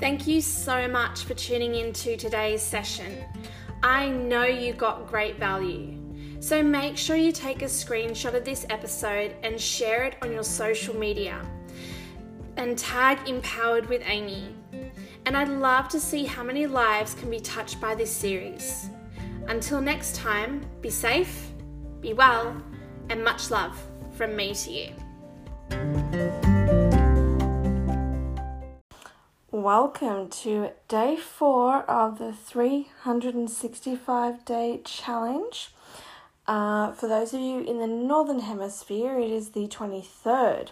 Thank you so much for tuning in to today's session. I know you got great value. So make sure you take a screenshot of this episode and share it on your social media. And tag Empowered with Amy. And I'd love to see how many lives can be touched by this series. Until next time, be safe, be well, and much love from me to you. Welcome to day four of the 365 day challenge. Uh, for those of you in the Northern Hemisphere, it is the 23rd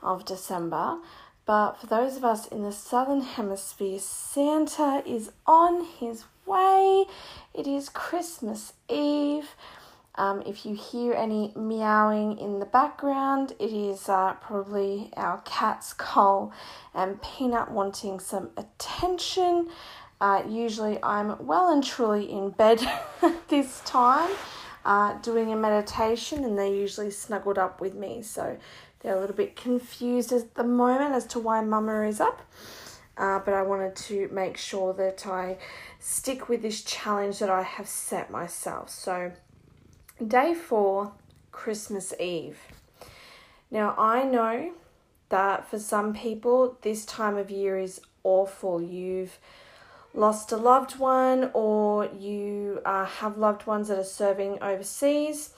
of December. But for those of us in the Southern Hemisphere, Santa is on his way. It is Christmas Eve. Um, if you hear any meowing in the background, it is uh, probably our cats Cole and Peanut wanting some attention. Uh, usually, I'm well and truly in bed this time uh, doing a meditation, and they're usually snuggled up with me. So they're a little bit confused at the moment as to why Mama is up. Uh, but I wanted to make sure that I stick with this challenge that I have set myself. So, day four, Christmas Eve. Now, I know that for some people, this time of year is awful. You've lost a loved one, or you uh, have loved ones that are serving overseas.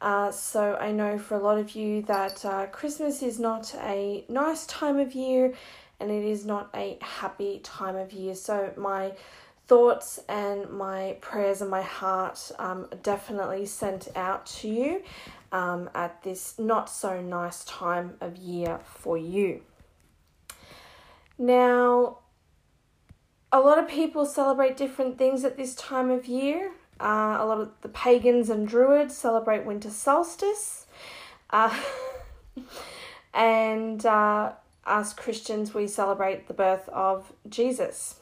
Uh, so I know for a lot of you that uh, Christmas is not a nice time of year and it is not a happy time of year. So my thoughts and my prayers and my heart um, definitely sent out to you um, at this not so nice time of year for you. Now, a lot of people celebrate different things at this time of year. Uh, a lot of the pagans and druids celebrate winter solstice. Uh, and uh, us Christians, we celebrate the birth of Jesus.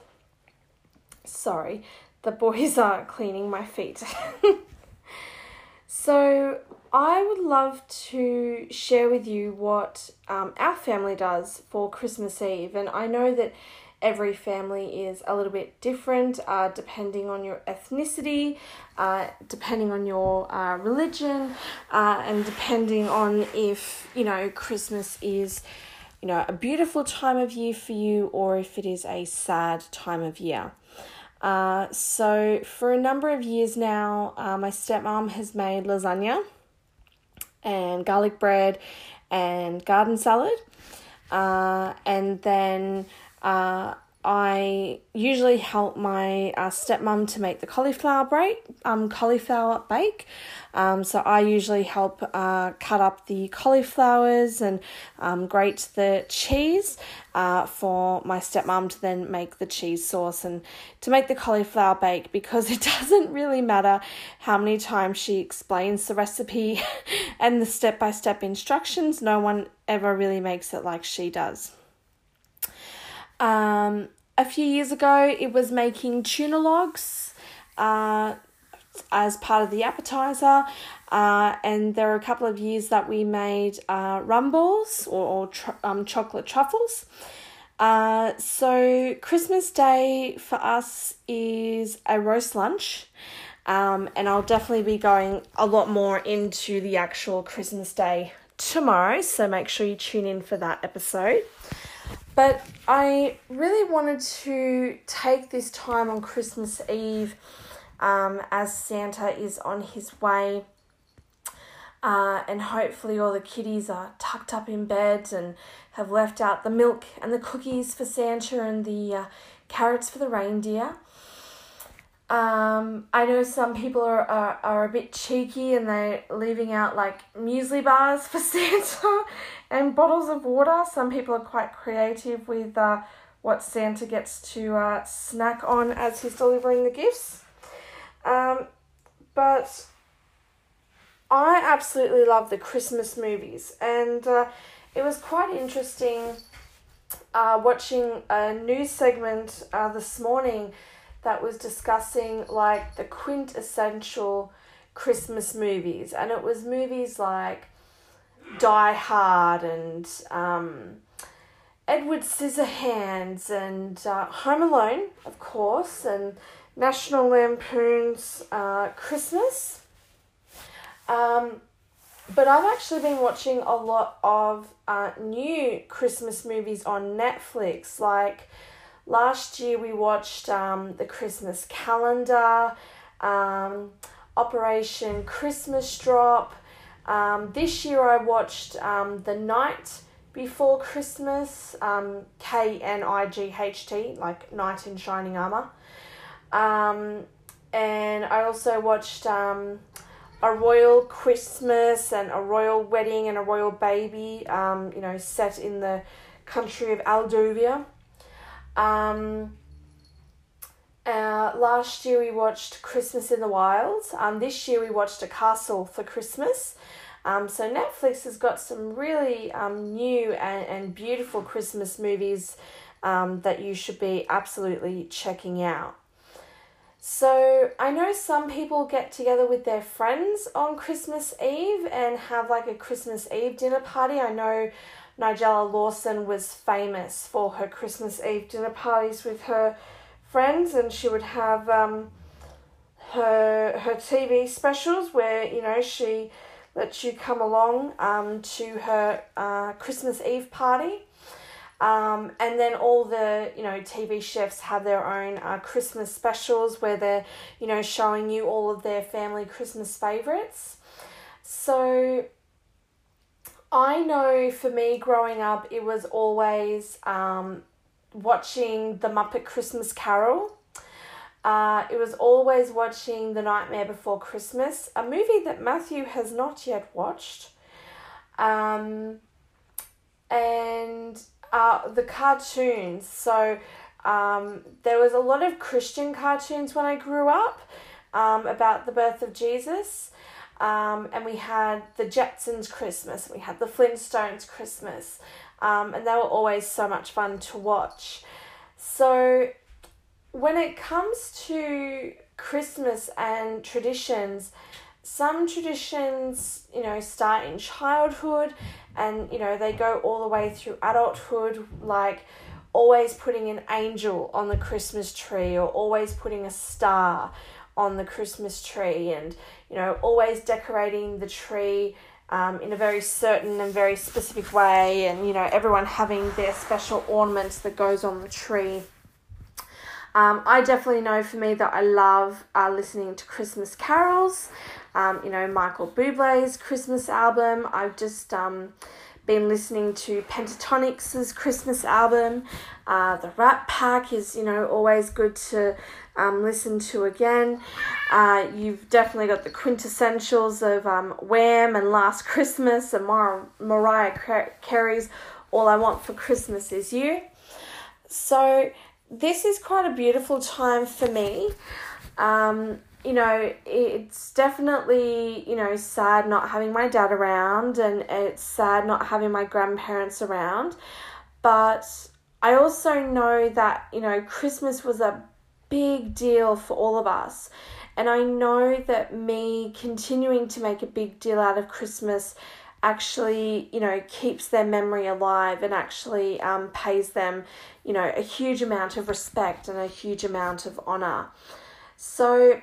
Sorry, the boys aren't cleaning my feet. so, I would love to share with you what um, our family does for Christmas Eve. And I know that every family is a little bit different uh, depending on your ethnicity, uh, depending on your uh, religion, uh, and depending on if, you know, Christmas is, you know, a beautiful time of year for you or if it is a sad time of year. Uh, so, for a number of years now, uh, my stepmom has made lasagna and garlic bread and garden salad. Uh, and then uh, I usually help my uh, stepmom to make the cauliflower break, um, cauliflower bake. Um, so I usually help uh, cut up the cauliflowers and um, grate the cheese uh, for my stepmom to then make the cheese sauce and to make the cauliflower bake because it doesn't really matter how many times she explains the recipe and the step by step instructions. No one ever really makes it like she does. Um, a few years ago, it was making tuna logs uh, as part of the appetizer. Uh, and there were a couple of years that we made uh, rum balls or, or tr- um, chocolate truffles. Uh, so, Christmas Day for us is a roast lunch. Um, and I'll definitely be going a lot more into the actual Christmas Day tomorrow. So, make sure you tune in for that episode. But I really wanted to take this time on Christmas Eve um, as Santa is on his way. Uh, and hopefully, all the kiddies are tucked up in bed and have left out the milk and the cookies for Santa and the uh, carrots for the reindeer. Um, I know some people are, are, are a bit cheeky and they're leaving out like muesli bars for Santa and bottles of water. Some people are quite creative with uh, what Santa gets to uh, snack on as he's delivering the gifts. Um, but I absolutely love the Christmas movies, and uh, it was quite interesting uh, watching a news segment uh, this morning that was discussing like the quintessential Christmas movies, and it was movies like Die Hard and um, Edward Scissorhands and uh, Home Alone, of course, and National Lampoon's uh, Christmas. Um, but I've actually been watching a lot of uh, new Christmas movies on Netflix. Like last year, we watched um, The Christmas Calendar, um, Operation Christmas Drop. Um, this year, I watched um, The Knight Before Christmas, um, K N I G H T, like Knight in Shining Armour. Um, and I also watched um, a royal Christmas and a royal wedding and a royal baby, um, you know, set in the country of Aldovia. Um, uh, last year we watched Christmas in the Wild. Um, this year we watched A Castle for Christmas. Um, so Netflix has got some really um, new and, and beautiful Christmas movies um, that you should be absolutely checking out. So I know some people get together with their friends on Christmas Eve and have like a Christmas Eve dinner party. I know Nigella Lawson was famous for her Christmas Eve dinner parties with her friends, and she would have um, her her TV specials where you know she lets you come along um, to her uh, Christmas Eve party. Um, and then all the you know TV chefs have their own uh, Christmas specials where they're you know showing you all of their family Christmas favorites. So I know for me growing up, it was always um, watching The Muppet Christmas Carol. Uh, it was always watching The Nightmare Before Christmas, a movie that Matthew has not yet watched. Um, and uh, the cartoons. So um, there was a lot of Christian cartoons when I grew up um, about the birth of Jesus. Um, and we had the Jetsons Christmas, we had the Flintstones Christmas, um, and they were always so much fun to watch. So, when it comes to Christmas and traditions, some traditions, you know, start in childhood and, you know, they go all the way through adulthood, like always putting an angel on the Christmas tree or always putting a star on the Christmas tree and, you know, always decorating the tree um, in a very certain and very specific way and, you know, everyone having their special ornaments that goes on the tree. Um, I definitely know for me that I love uh, listening to Christmas carols. Um, you know, Michael Bublé's Christmas album. I've just um, been listening to Pentatonix's Christmas album. Uh, the Rat Pack is, you know, always good to um, listen to again. Uh, you've definitely got the quintessentials of um, Wham and Last Christmas and Mar- Mariah Carey's All I Want for Christmas Is You. So, this is quite a beautiful time for me. Um, you know, it's definitely, you know, sad not having my dad around and it's sad not having my grandparents around. But I also know that, you know, Christmas was a big deal for all of us. And I know that me continuing to make a big deal out of Christmas actually, you know, keeps their memory alive and actually um, pays them, you know, a huge amount of respect and a huge amount of honor. So,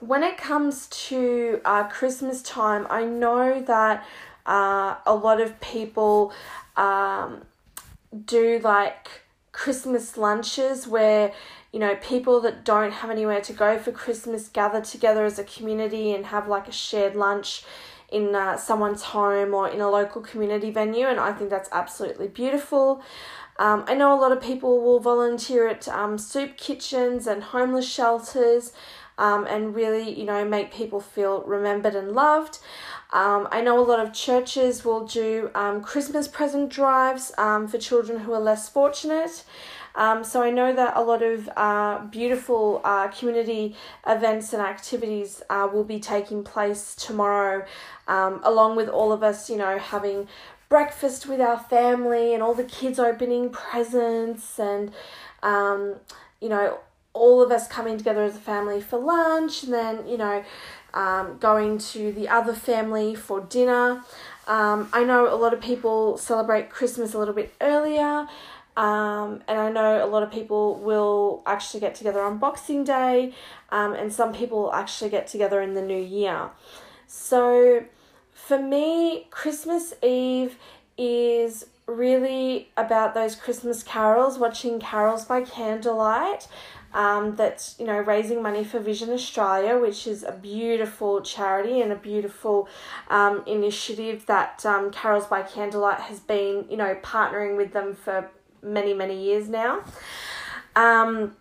when it comes to uh, Christmas time, I know that uh, a lot of people um, do like Christmas lunches where you know people that don't have anywhere to go for Christmas gather together as a community and have like a shared lunch in uh, someone's home or in a local community venue, and I think that's absolutely beautiful. Um, I know a lot of people will volunteer at um, soup kitchens and homeless shelters um, and really, you know, make people feel remembered and loved. Um, I know a lot of churches will do um, Christmas present drives um, for children who are less fortunate. Um, so I know that a lot of uh, beautiful uh, community events and activities uh, will be taking place tomorrow, um, along with all of us, you know, having breakfast with our family and all the kids opening presents and, um, you know, all of us coming together as a family for lunch and then, you know, um, going to the other family for dinner. Um, I know a lot of people celebrate Christmas a little bit earlier, um, and I know a lot of people will actually get together on Boxing Day, um, and some people actually get together in the new year. So for me, Christmas Eve is really about those Christmas carols, watching carols by candlelight. Um, that's you know raising money for Vision Australia, which is a beautiful charity and a beautiful um, initiative that um, Carols by Candlelight has been you know partnering with them for many many years now. Um,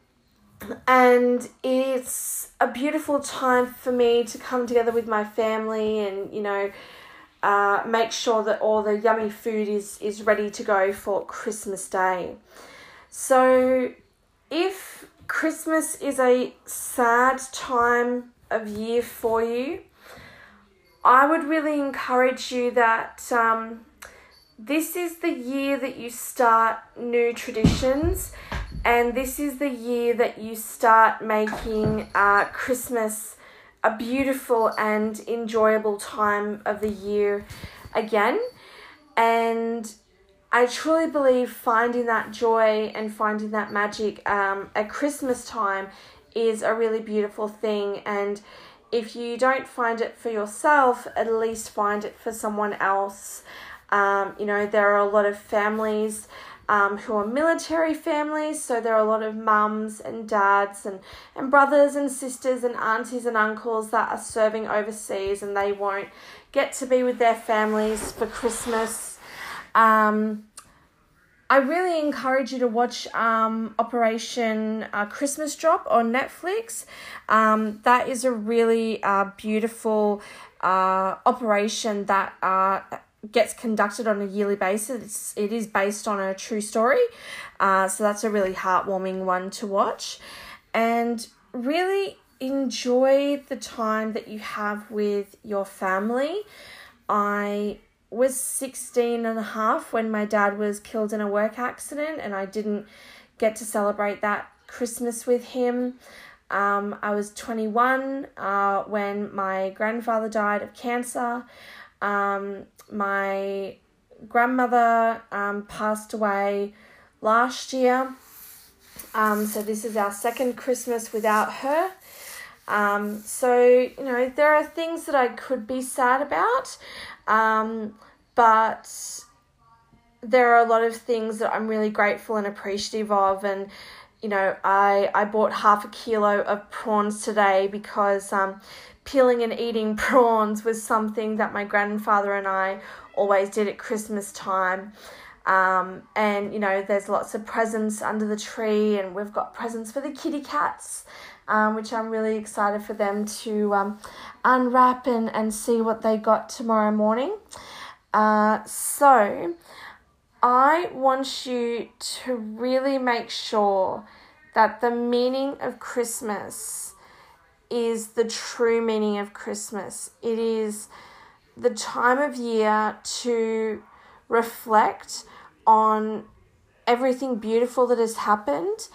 and it's a beautiful time for me to come together with my family and you know uh, make sure that all the yummy food is is ready to go for Christmas Day. So if Christmas is a sad time of year for you, I would really encourage you that um, this is the year that you start new traditions, and this is the year that you start making uh, Christmas a beautiful and enjoyable time of the year again. And I truly believe finding that joy and finding that magic um, at Christmas time is a really beautiful thing. And if you don't find it for yourself, at least find it for someone else. Um, you know, there are a lot of families um, who are military families, so there are a lot of mums and dads and, and brothers and sisters and aunties and uncles that are serving overseas and they won't get to be with their families for Christmas. Um, I really encourage you to watch um, Operation uh, Christmas Drop on Netflix. Um, that is a really uh, beautiful uh, operation that uh, gets conducted on a yearly basis. It's, it is based on a true story. Uh, so that's a really heartwarming one to watch. And really enjoy the time that you have with your family. I was 16 and a half when my dad was killed in a work accident, and I didn't get to celebrate that Christmas with him. Um, I was 21 uh, when my grandfather died of cancer. Um, my grandmother um, passed away last year. Um, so this is our second Christmas without her. Um, so, you know, there are things that I could be sad about, um, but there are a lot of things that I'm really grateful and appreciative of. And, you know, I, I bought half a kilo of prawns today because um, peeling and eating prawns was something that my grandfather and I always did at Christmas time. Um, and you know, there's lots of presents under the tree, and we've got presents for the kitty cats, um, which I'm really excited for them to um, unwrap and, and see what they got tomorrow morning. Uh, so, I want you to really make sure that the meaning of Christmas is the true meaning of Christmas. It is the time of year to reflect on everything beautiful that has happened,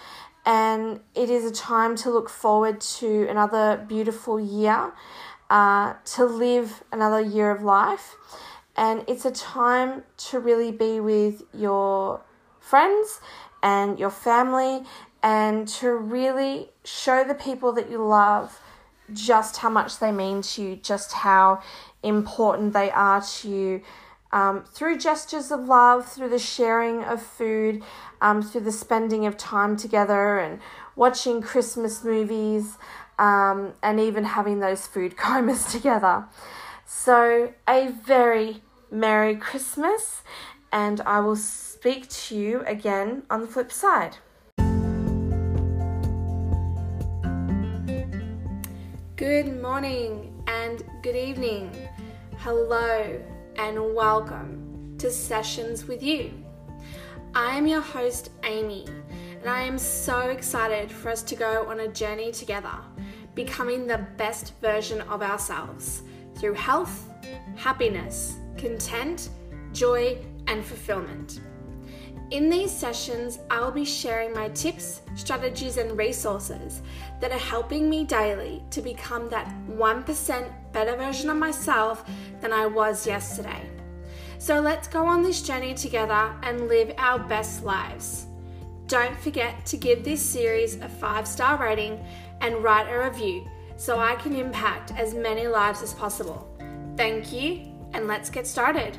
and it is a time to look forward to another beautiful year, uh, to live another year of life, and it's a time to really be with your friends and your family and to really show the people that you love just how much they mean to you, just how important they are to you. Um, through gestures of love, through the sharing of food, um, through the spending of time together and watching Christmas movies, um, and even having those food comas together. So, a very Merry Christmas, and I will speak to you again on the flip side. Good morning and good evening. Hello and welcome to Sessions with You. I am your host, Amy, and I am so excited for us to go on a journey together, becoming the best version of ourselves through health, happiness, content, joy, and fulfillment. In these sessions, I will be sharing my tips, strategies, and resources that are helping me daily to become that 1% better version of myself than I was yesterday. So let's go on this journey together and live our best lives. Don't forget to give this series a five star rating and write a review so I can impact as many lives as possible. Thank you, and let's get started.